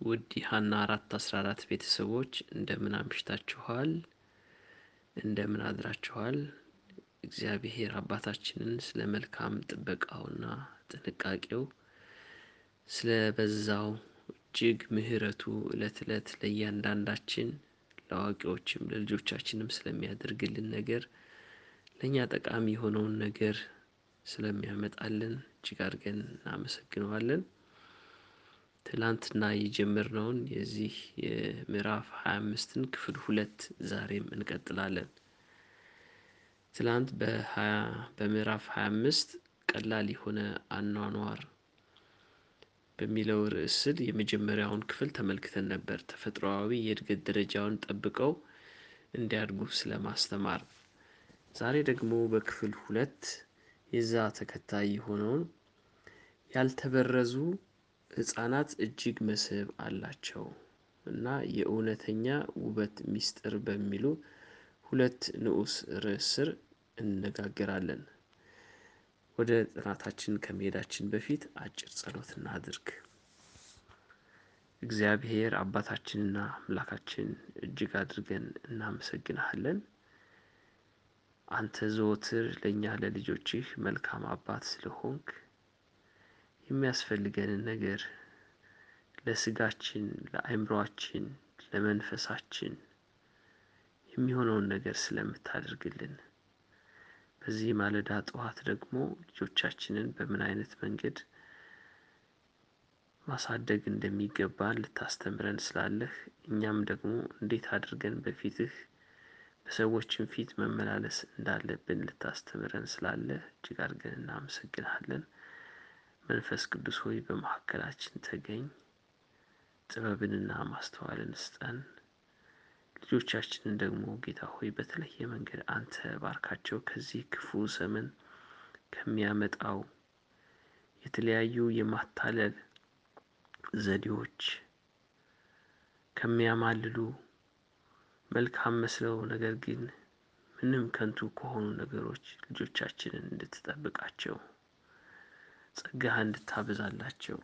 ውድ የሀና አራት አስራ አራት ቤተሰቦች እንደምን አምሽታችኋል? እንደምን አድራችኋል? እግዚአብሔር አባታችንን ስለ መልካም ጥበቃውና ጥንቃቄው ስለ በዛው እጅግ ምሕረቱ እለት እለት ለእያንዳንዳችን ለአዋቂዎችም ለልጆቻችንም ስለሚያደርግልን ነገር ለእኛ ጠቃሚ የሆነውን ነገር ስለሚያመጣልን እጅግ አድርገን እናመሰግነዋለን። ትላንትና የጀመርነውን የዚህ የምዕራፍ ሃያ አምስትን ክፍል ሁለት ዛሬም እንቀጥላለን። ትላንት በምዕራፍ ሃያ አምስት ቀላል የሆነ አኗኗር በሚለው ርዕስ የመጀመሪያውን ክፍል ተመልክተን ነበር። ተፈጥሮአዊ የእድገት ደረጃውን ጠብቀው እንዲያድጉ ስለማስተማር። ዛሬ ደግሞ በክፍል ሁለት የዛ ተከታይ የሆነውን ያልተበረዙ ህፃናት እጅግ መስህብ አላቸው እና የእውነተኛ ውበት ሚስጥር በሚሉ ሁለት ንዑስ ርዕስ ስር እንነጋገራለን። ወደ ጥናታችን ከመሄዳችን በፊት አጭር ጸሎት እናድርግ። እግዚአብሔር አባታችንና አምላካችን እጅግ አድርገን እናመሰግንሃለን። አንተ ዘወትር ለእኛ ለልጆችህ መልካም አባት ስለሆንክ የሚያስፈልገንን ነገር ለስጋችን፣ ለአእምሮአችን፣ ለመንፈሳችን የሚሆነውን ነገር ስለምታደርግልን በዚህ ማለዳ ጠዋት ደግሞ ልጆቻችንን በምን አይነት መንገድ ማሳደግ እንደሚገባን ልታስተምረን ስላለህ እኛም ደግሞ እንዴት አድርገን በፊትህ በሰዎችም ፊት መመላለስ እንዳለብን ልታስተምረን ስላለህ እጅግ አድርገን እናመሰግንሃለን። መንፈስ ቅዱስ ሆይ በመካከላችን ተገኝ፣ ጥበብንና ማስተዋልን ስጠን። ልጆቻችንን ደግሞ ጌታ ሆይ በተለየ መንገድ አንተ ባርካቸው። ከዚህ ክፉ ዘመን ከሚያመጣው የተለያዩ የማታለል ዘዴዎች ከሚያማልሉ መልካም መስለው ነገር ግን ምንም ከንቱ ከሆኑ ነገሮች ልጆቻችንን እንድትጠብቃቸው ጸጋህ እንድታበዛላቸው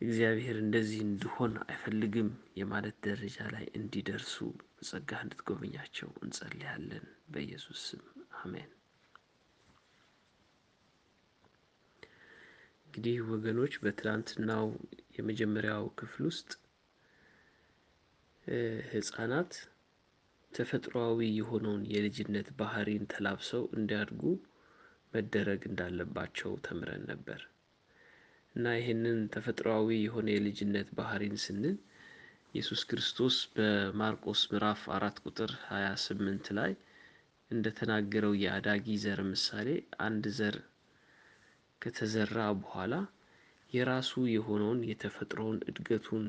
እግዚአብሔር እንደዚህ እንድሆን አይፈልግም የማለት ደረጃ ላይ እንዲደርሱ በጸጋህ እንድትጎበኛቸው እንጸልያለን። በኢየሱስ ስም አሜን። እንግዲህ ወገኖች በትላንትናው የመጀመሪያው ክፍል ውስጥ ህፃናት ተፈጥሮአዊ የሆነውን የልጅነት ባህሪን ተላብሰው እንዲያድጉ መደረግ እንዳለባቸው ተምረን ነበር። እና ይህንን ተፈጥሮአዊ የሆነ የልጅነት ባህሪን ስንል ኢየሱስ ክርስቶስ በማርቆስ ምዕራፍ አራት ቁጥር ሀያ ስምንት ላይ እንደተናገረው የአዳጊ ዘር ምሳሌ አንድ ዘር ከተዘራ በኋላ የራሱ የሆነውን የተፈጥሮውን እድገቱን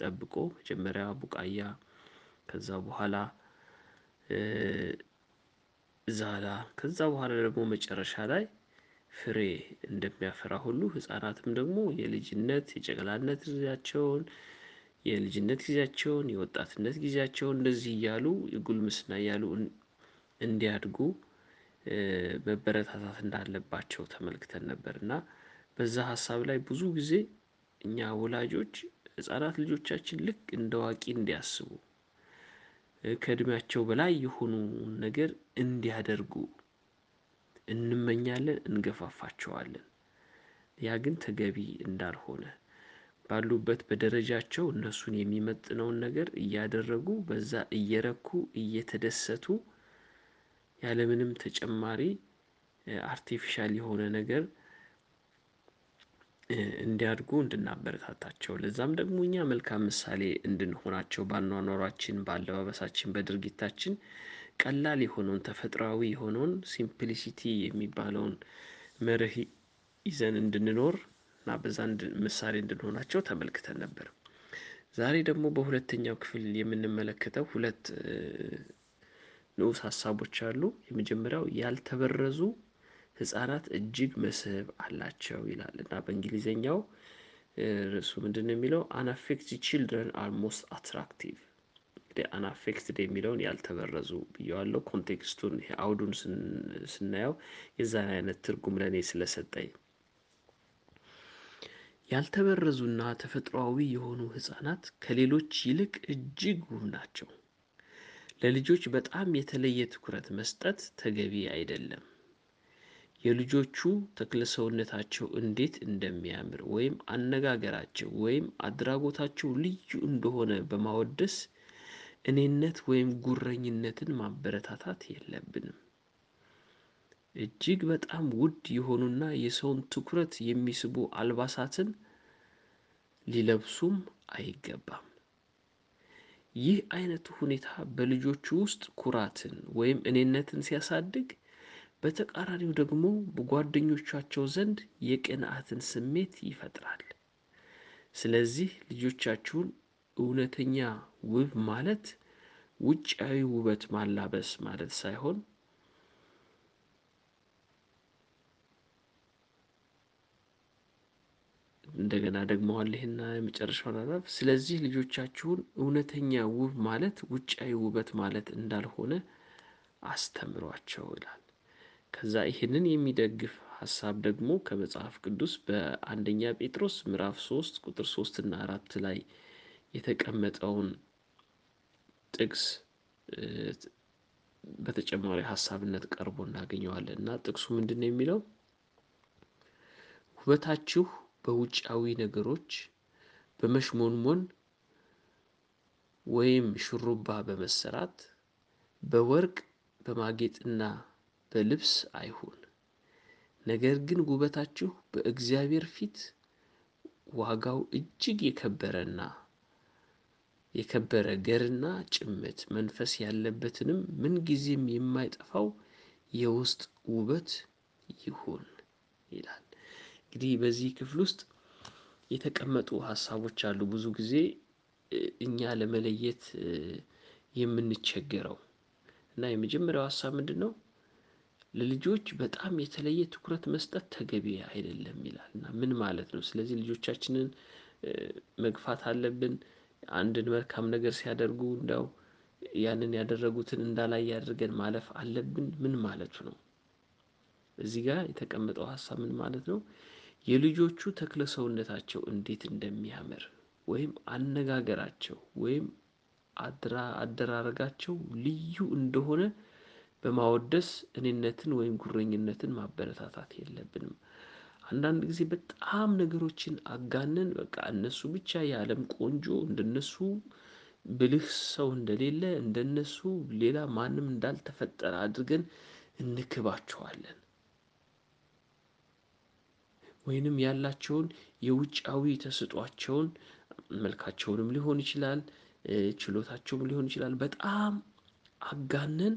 ጠብቆ መጀመሪያ ቡቃያ ከዛ በኋላ ዛላ ከዛ በኋላ ደግሞ መጨረሻ ላይ ፍሬ እንደሚያፈራ ሁሉ ህፃናትም ደግሞ የልጅነት የጨቅላነት ጊዜያቸውን የልጅነት ጊዜያቸውን የወጣትነት ጊዜያቸውን እንደዚህ እያሉ የጉልምስና እያሉ እንዲያድጉ መበረታታት እንዳለባቸው ተመልክተን ነበር። እና በዛ ሀሳብ ላይ ብዙ ጊዜ እኛ ወላጆች ህፃናት ልጆቻችን ልክ እንደ አዋቂ እንዲያስቡ ከእድሜያቸው በላይ የሆኑ ነገር እንዲያደርጉ እንመኛለን፣ እንገፋፋቸዋለን። ያ ግን ተገቢ እንዳልሆነ ባሉበት በደረጃቸው እነሱን የሚመጥነውን ነገር እያደረጉ በዛ እየረኩ እየተደሰቱ ያለምንም ተጨማሪ artificial የሆነ ነገር እንዲያድጉ እንድናበረታታቸው ለዛም ደግሞ እኛ መልካም ምሳሌ እንድንሆናቸው በአኗኗራችን፣ በአለባበሳችን፣ በድርጊታችን ቀላል የሆነውን ተፈጥሯዊ የሆነውን simplicity የሚባለውን መርህ ይዘን እንድንኖር እና በዛ ምሳሌ እንድንሆናቸው ተመልክተን ነበር። ዛሬ ደግሞ በሁለተኛው ክፍል የምንመለከተው ሁለት ንዑስ ሀሳቦች አሉ። የመጀመሪያው ያልተበረዙ ህፃናት እጅግ መስህብ አላቸው ይላል እና በእንግሊዘኛው ርዕሱ ምንድነው የሚለው unaffected children are most attractive እንግዲህ unaffected የሚለውን ያልተበረዙ ብየዋለሁ። context ኡን አውዱን ስናየው የዛን አይነት ትርጉም ለእኔ ስለሰጠኝ ያልተበረዙና ተፈጥሯዊ የሆኑ ህፃናት ከሌሎች ይልቅ እጅግ ውብ ናቸው። ለልጆች በጣም የተለየ ትኩረት መስጠት ተገቢ አይደለም። የልጆቹ ተክለሰውነታቸው እንዴት እንደሚያምር ወይም አነጋገራቸው ወይም አድራጎታቸው ልዩ እንደሆነ በማወደስ እኔነት ወይም ጉረኝነትን ማበረታታት የለብንም። እጅግ በጣም ውድ የሆኑና የሰውን ትኩረት የሚስቡ አልባሳትን ሊለብሱም አይገባም። ይህ አይነቱ ሁኔታ በልጆቹ ውስጥ ኩራትን ወይም እኔነትን ሲያሳድግ፣ በተቃራኒው ደግሞ በጓደኞቻቸው ዘንድ የቅንዓትን ስሜት ይፈጥራል። ስለዚህ ልጆቻችሁን እውነተኛ ውብ ማለት ውጫዊ ውበት ማላበስ ማለት ሳይሆን እንደገና ደግመዋል ይሄና የመጨረሻውን አረፍ። ስለዚህ ልጆቻችሁን እውነተኛ ውብ ማለት ውጫዊ ውበት ማለት እንዳልሆነ አስተምሯቸው ይላል። ከዛ ይህንን የሚደግፍ ሀሳብ ደግሞ ከመጽሐፍ ቅዱስ በአንደኛ ጴጥሮስ ምዕራፍ ሶስት ቁጥር ሶስት እና አራት ላይ የተቀመጠውን ጥቅስ በተጨማሪ ሀሳብነት ቀርቦ እናገኘዋለን እና ጥቅሱ ምንድን ነው የሚለው? ውበታችሁ በውጫዊ ነገሮች በመሽሞንሞን ወይም ሹሩባ በመሰራት በወርቅ በማጌጥና በልብስ አይሁን። ነገር ግን ውበታችሁ በእግዚአብሔር ፊት ዋጋው እጅግ የከበረና የከበረ ገርና ጭምት መንፈስ ያለበትንም ምንጊዜም የማይጠፋው የውስጥ ውበት ይሁን ይላል። እንግዲህ በዚህ ክፍል ውስጥ የተቀመጡ ሀሳቦች አሉ። ብዙ ጊዜ እኛ ለመለየት የምንቸገረው እና የመጀመሪያው ሀሳብ ምንድን ነው? ለልጆች በጣም የተለየ ትኩረት መስጠት ተገቢ አይደለም ይላል እና ምን ማለት ነው? ስለዚህ ልጆቻችንን መግፋት አለብን። አንድን መልካም ነገር ሲያደርጉ እንደው ያንን ያደረጉትን እንዳላይ አድርገን ማለፍ አለብን ምን ማለቱ ነው? እዚህ ጋር የተቀመጠው ሀሳብ ምን ማለት ነው? የልጆቹ ተክለ ሰውነታቸው እንዴት እንደሚያምር ወይም አነጋገራቸው ወይም አደራረጋቸው ልዩ እንደሆነ በማወደስ እኔነትን ወይም ጉረኝነትን ማበረታታት የለብንም። አንዳንድ ጊዜ በጣም ነገሮችን አጋነን በቃ እነሱ ብቻ የአለም ቆንጆ እንደነሱ ብልህ ሰው እንደሌለ እንደነሱ ሌላ ማንም እንዳልተፈጠረ አድርገን እንክባቸዋለን። ወይንም ያላቸውን የውጫዊ ተሰጧቸውን መልካቸውንም ሊሆን ይችላል ችሎታቸውም ሊሆን ይችላል በጣም አጋነን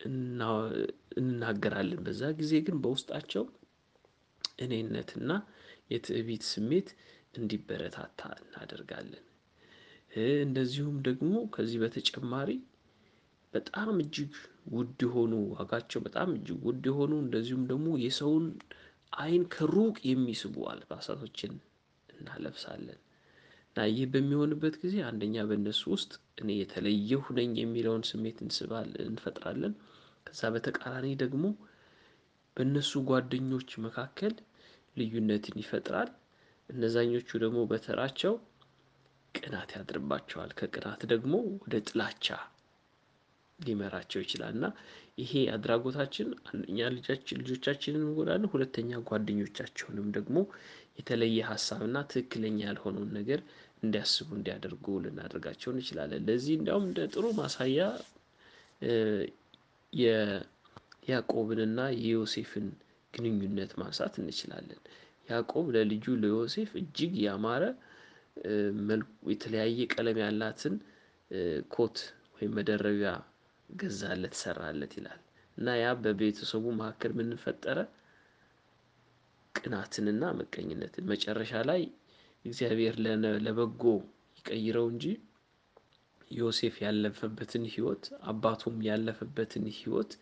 እንናገራለን። በዛ ጊዜ ግን በውስጣቸው እኔነትና የትዕቢት ስሜት እንዲበረታታ እናደርጋለን። እንደዚሁም ደግሞ ከዚህ በተጨማሪ በጣም እጅግ ውድ የሆኑ ዋጋቸው በጣም እጅግ ውድ የሆኑ እንደዚሁም ደግሞ የሰውን አይን ከሩቅ የሚስቡ አልባሳቶችን እናለብሳለን። እና ይህ በሚሆንበት ጊዜ አንደኛ በእነሱ ውስጥ እኔ የተለየሁ ነኝ የሚለውን ስሜት እንስባለን እንፈጥራለን። ከዛ በተቃራኒ ደግሞ በእነሱ ጓደኞች መካከል ልዩነትን ይፈጥራል። እነዛኞቹ ደግሞ በተራቸው ቅናት ያድርባቸዋል ከቅናት ደግሞ ወደ ጥላቻ ሊመራቸው ይችላል። እና ይሄ አድራጎታችን አንደኛ ልጆቻችንን እንጎዳለን ሁለተኛ ጓደኞቻቸውንም ደግሞ የተለየ ሀሳብና ትክክለኛ ያልሆነውን ነገር እንዲያስቡ እንዲያደርጉ ልናደርጋቸው እንችላለን። ለዚህ እንደውም እንደ ጥሩ ማሳያ የያዕቆብንና የዮሴፍን ግንኙነት ማንሳት እንችላለን። ያዕቆብ ለልጁ ለዮሴፍ እጅግ ያማረ የተለያየ ቀለም ያላትን ኮት ወይም መደረቢያ ገዛለት ሰራለት ይላል። እና ያ በቤተሰቡ መካከል ምን ፈጠረ? ቅናትንና ምቀኝነትን መጨረሻ ላይ እግዚአብሔር ለበጎ ይቀይረው እንጂ ዮሴፍ ያለፈበትን ህይወት አባቱም ያለፈበትን ህይወት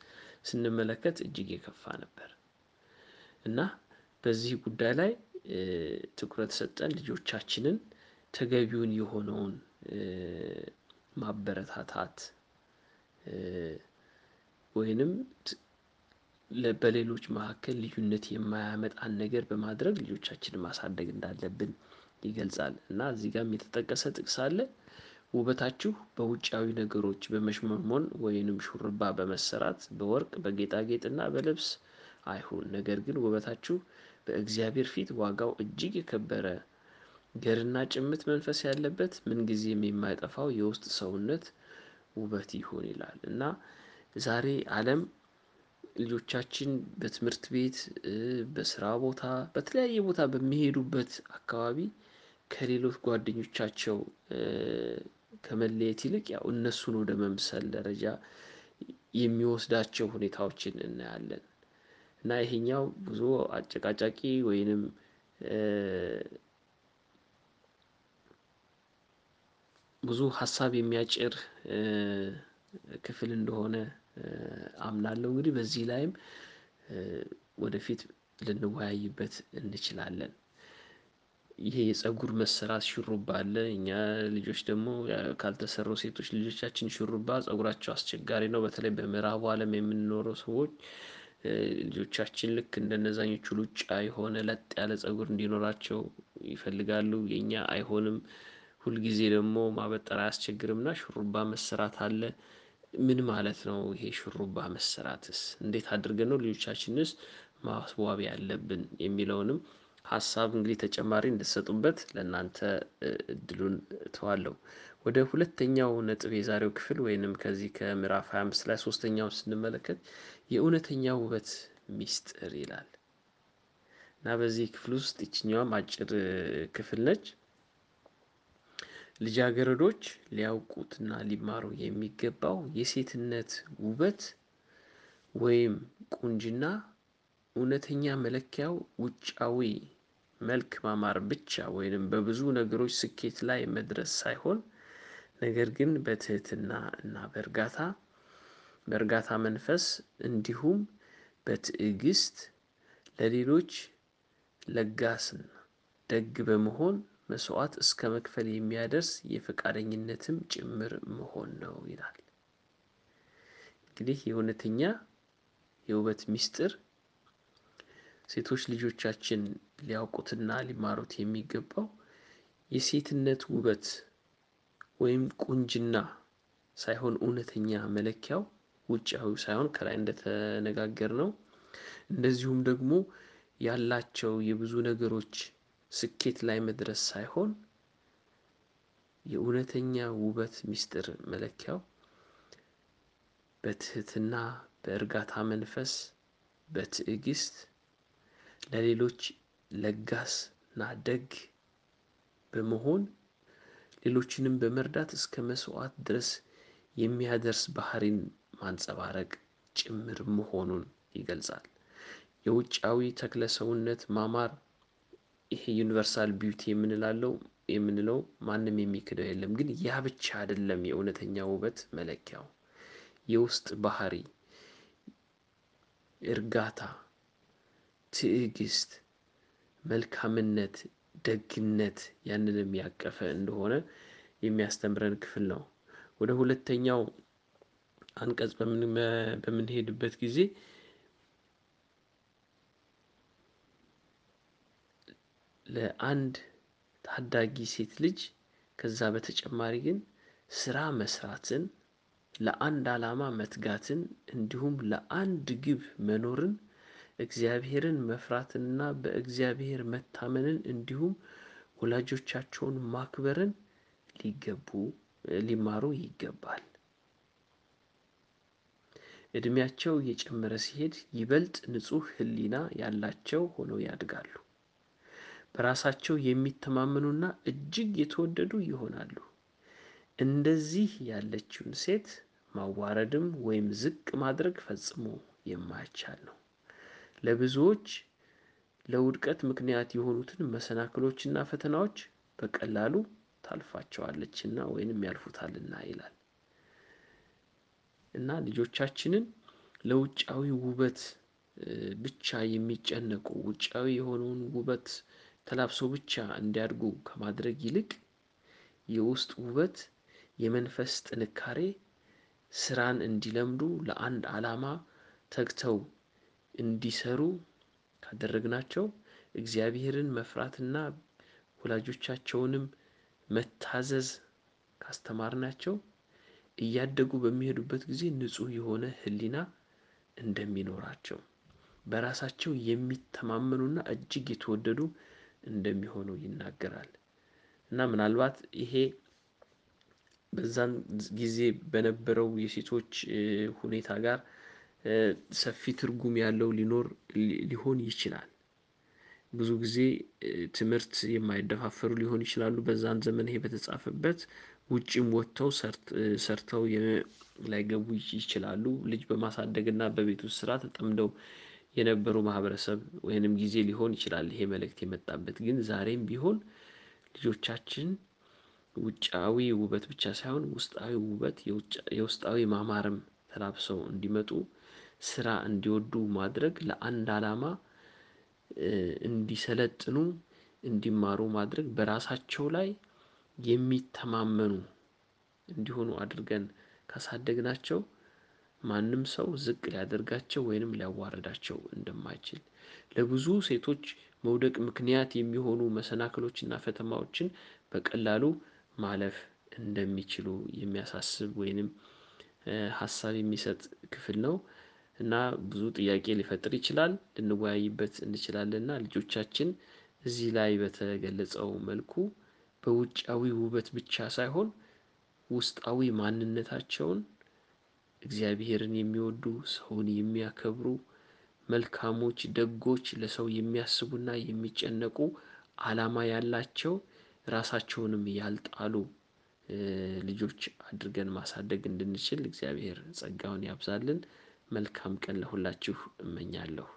ስንመለከት እጅግ የከፋ ነበር። እና በዚህ ጉዳይ ላይ ትኩረት ሰጠን ልጆቻችንን ተገቢውን የሆነውን ማበረታታት ወይንም በሌሎች መካከል ልዩነት የማያመጣን ነገር በማድረግ ልጆቻችንን ማሳደግ እንዳለብን ይገልጻል። እና እዚህ ጋርም የተጠቀሰ ጥቅስ አለ። ውበታችሁ በውጫዊ ነገሮች በመሽሞንሞን ወይንም ሹርባ በመሰራት በወርቅ በጌጣጌጥና በልብስ አይሁን። ነገር ግን ውበታችሁ በእግዚአብሔር ፊት ዋጋው እጅግ የከበረ ገርና ጭምት መንፈስ ያለበት ምንጊዜም የማይጠፋው የውስጥ ሰውነት ውበት ይሁን ይላል። እና ዛሬ አለም ልጆቻችን በትምህርት ቤት በስራ ቦታ በተለያየ ቦታ በሚሄዱበት አካባቢ ከሌሎች ጓደኞቻቸው ከመለየት ይልቅ ያው እነሱን ወደ መምሰል ደረጃ የሚወስዳቸው ሁኔታዎችን እናያለን። እና ይሄኛው ብዙ አጨቃጫቂ ወይንም ብዙ ሀሳብ የሚያጭር ክፍል እንደሆነ አምናለሁ። እንግዲህ በዚህ ላይም ወደፊት ልንወያይበት እንችላለን። ይሄ የፀጉር መሰራት ሹሩባ አለ እኛ ልጆች ደግሞ ካልተሰሩ ሴቶች ልጆቻችን ሹሩባ ፀጉራቸው አስቸጋሪ ነው። በተለይ በምዕራቡ አለም የምንኖረው ሰዎች ልጆቻችን ልክ እንደነዛኞቹ ሉጫ የሆነ ለጥ ያለ ፀጉር እንዲኖራቸው ይፈልጋሉ የኛ አይሆንም። ሁልጊዜ ደግሞ ማበጠር አያስቸግርምና ሹሩባ መሰራት አለ። ምን ማለት ነው? ይሄ ሹሩባ መሰራትስ እንዴት አድርገን ነው ልጆቻችንስ ማስዋብ ያለብን የሚለውንም ሀሳብ እንግዲህ ተጨማሪ እንድትሰጡበት ለእናንተ እድሉን እተዋለሁ። ወደ ሁለተኛው ነጥብ የዛሬው ክፍል ወይንም ከዚህ ከምዕራፍ ሃያ አምስት ላይ ሶስተኛውን ስንመለከት የእውነተኛው ውበት ሚስጥር ይላል። እና በዚህ ክፍል ውስጥ ይቺኛዋም አጭር ክፍል ነች። ልጃገረዶች ሊያውቁትና ሊማሩ የሚገባው የሴትነት ውበት ወይም ቁንጅና እውነተኛ መለኪያው ውጫዊ መልክ ማማር ብቻ ወይንም በብዙ ነገሮች ስኬት ላይ መድረስ ሳይሆን ነገር ግን በትህትና እና በእርጋታ በእርጋታ መንፈስ እንዲሁም በትዕግስት ለሌሎች ለጋስና ደግ በመሆን መስዋዕት እስከመክፈል የሚያደርስ የፈቃደኝነትም ጭምር መሆን ነው ይላል። እንግዲህ የእውነተኛ የውበት ሚስጥር ሴቶች ልጆቻችን ሊያውቁትና ሊማሩት የሚገባው የሴትነት ውበት ወይም ቁንጅና ሳይሆን እውነተኛ መለኪያው ውጫዊው ሳይሆን ከላይ እንደተነጋገርነው እንደዚሁም ደግሞ ያላቸው የብዙ ነገሮች ስኬት ላይ መድረስ ሳይሆን የእውነተኛ ውበት ሚስጥር መለኪያው በትህትና በእርጋታ መንፈስ በትዕግስት ለሌሎች ለጋስ እና ደግ በመሆን ሌሎችንም በመርዳት እስከ መስዋዕት ድረስ የሚያደርስ ባህሪን ማንፀባረቅ ጭምር መሆኑን ይገልጻል። የውጫዊ ተክለ ሰውነት ማማር ይሄ ዩኒቨርሳል ቢውቲ የምንላለው የምንለው ማንም የሚክደው የለም። ግን ያ ብቻ አይደለም የእውነተኛ ውበት መለኪያው የውስጥ ባህሪ እርጋታ ትዕግስት መልካምነት ደግነት ያንንም ያቀፈ እንደሆነ የሚያስተምረን ክፍል ነው። ወደ ሁለተኛው አንቀጽ በምንሄድበት ጊዜ ለአንድ ታዳጊ ሴት ልጅ ከዛ በተጨማሪ ግን ስራ መስራትን ለአንድ አላማ መትጋትን እንዲሁም ለአንድ ግብ መኖርን እግዚአብሔርን መፍራትንና በእግዚአብሔር መታመንን እንዲሁም ወላጆቻቸውን ማክበርን ሊገቡ ሊማሩ ይገባል። እድሜያቸው እየጨመረ ሲሄድ ይበልጥ ንጹህ ህሊና ያላቸው ሆነው ያድጋሉ። በራሳቸው የሚተማመኑና እጅግ የተወደዱ ይሆናሉ። እንደዚህ ያለችውን ሴት ማዋረድም ወይም ዝቅ ማድረግ ፈጽሞ የማይቻል ነው። ለብዙዎች ለውድቀት ምክንያት የሆኑትን መሰናክሎችና ፈተናዎች በቀላሉ ታልፋቸዋለችና ወይንም ያልፉታልና ይላል። እና ልጆቻችንን ለውጫዊ ውበት ብቻ የሚጨነቁ ውጫዊ የሆነውን ውበት ተላብሰው ብቻ እንዲያድጉ ከማድረግ ይልቅ የውስጥ ውበት የመንፈስ ጥንካሬ ስራን እንዲለምዱ ለአንድ አላማ ተግተው እንዲሰሩ ካደረግናቸው እግዚአብሔርን መፍራትና ወላጆቻቸውንም መታዘዝ ካስተማርናቸው እያደጉ በሚሄዱበት ጊዜ ንጹህ የሆነ ሕሊና እንደሚኖራቸው በራሳቸው የሚተማመኑና እጅግ የተወደዱ እንደሚሆኑ ይናገራል። እና ምናልባት ይሄ በዛን ጊዜ በነበረው የሴቶች ሁኔታ ጋር ሰፊ ትርጉም ያለው ሊኖር ሊሆን ይችላል። ብዙ ጊዜ ትምህርት የማይደፋፈሩ ሊሆኑ ይችላሉ በዛን ዘመን ይሄ በተጻፈበት ውጪም ወጥተው ሰርተው ላይገቡ ይችላሉ ልጅ በማሳደግና በቤት ውስጥ ስራ ተጠምደው የነበሩ ማህበረሰብ ወይንም ጊዜ ሊሆን ይችላል። ይሄ መልእክት የመጣበት ግን ዛሬም ቢሆን ልጆቻችን ውጫዊ ውበት ብቻ ሳይሆን ውስጣዊ ውበት የውስጣዊ ማማርም ተላብሰው እንዲመጡ ስራ እንዲወዱ ማድረግ ለአንድ አላማ እንዲሰለጥኑ እንዲማሩ ማድረግ በራሳቸው ላይ የሚተማመኑ እንዲሆኑ አድርገን ካሳደግናቸው ማንም ሰው ዝቅ ሊያደርጋቸው ወይንም ሊያዋርዳቸው እንደማይችል ለብዙ ሴቶች መውደቅ ምክንያት የሚሆኑ መሰናክሎችና ፈተናዎችን በቀላሉ ማለፍ እንደሚችሉ የሚያሳስብ ወይንም ሀሳብ የሚሰጥ ክፍል ነው። እና ብዙ ጥያቄ ሊፈጥር ይችላል ልንወያይበት እንችላለን እና ልጆቻችን እዚህ ላይ በተገለጸው መልኩ በውጫዊ ውበት ብቻ ሳይሆን ውስጣዊ ማንነታቸውን እግዚአብሔርን የሚወዱ ሰውን የሚያከብሩ መልካሞች ደጎች ለሰው የሚያስቡና የሚጨነቁ አላማ ያላቸው ራሳቸውንም ያልጣሉ ልጆች አድርገን ማሳደግ እንድንችል እግዚአብሔር ጸጋውን ያብዛልን። መልካም ቀን ለሁላችሁ እመኛለሁ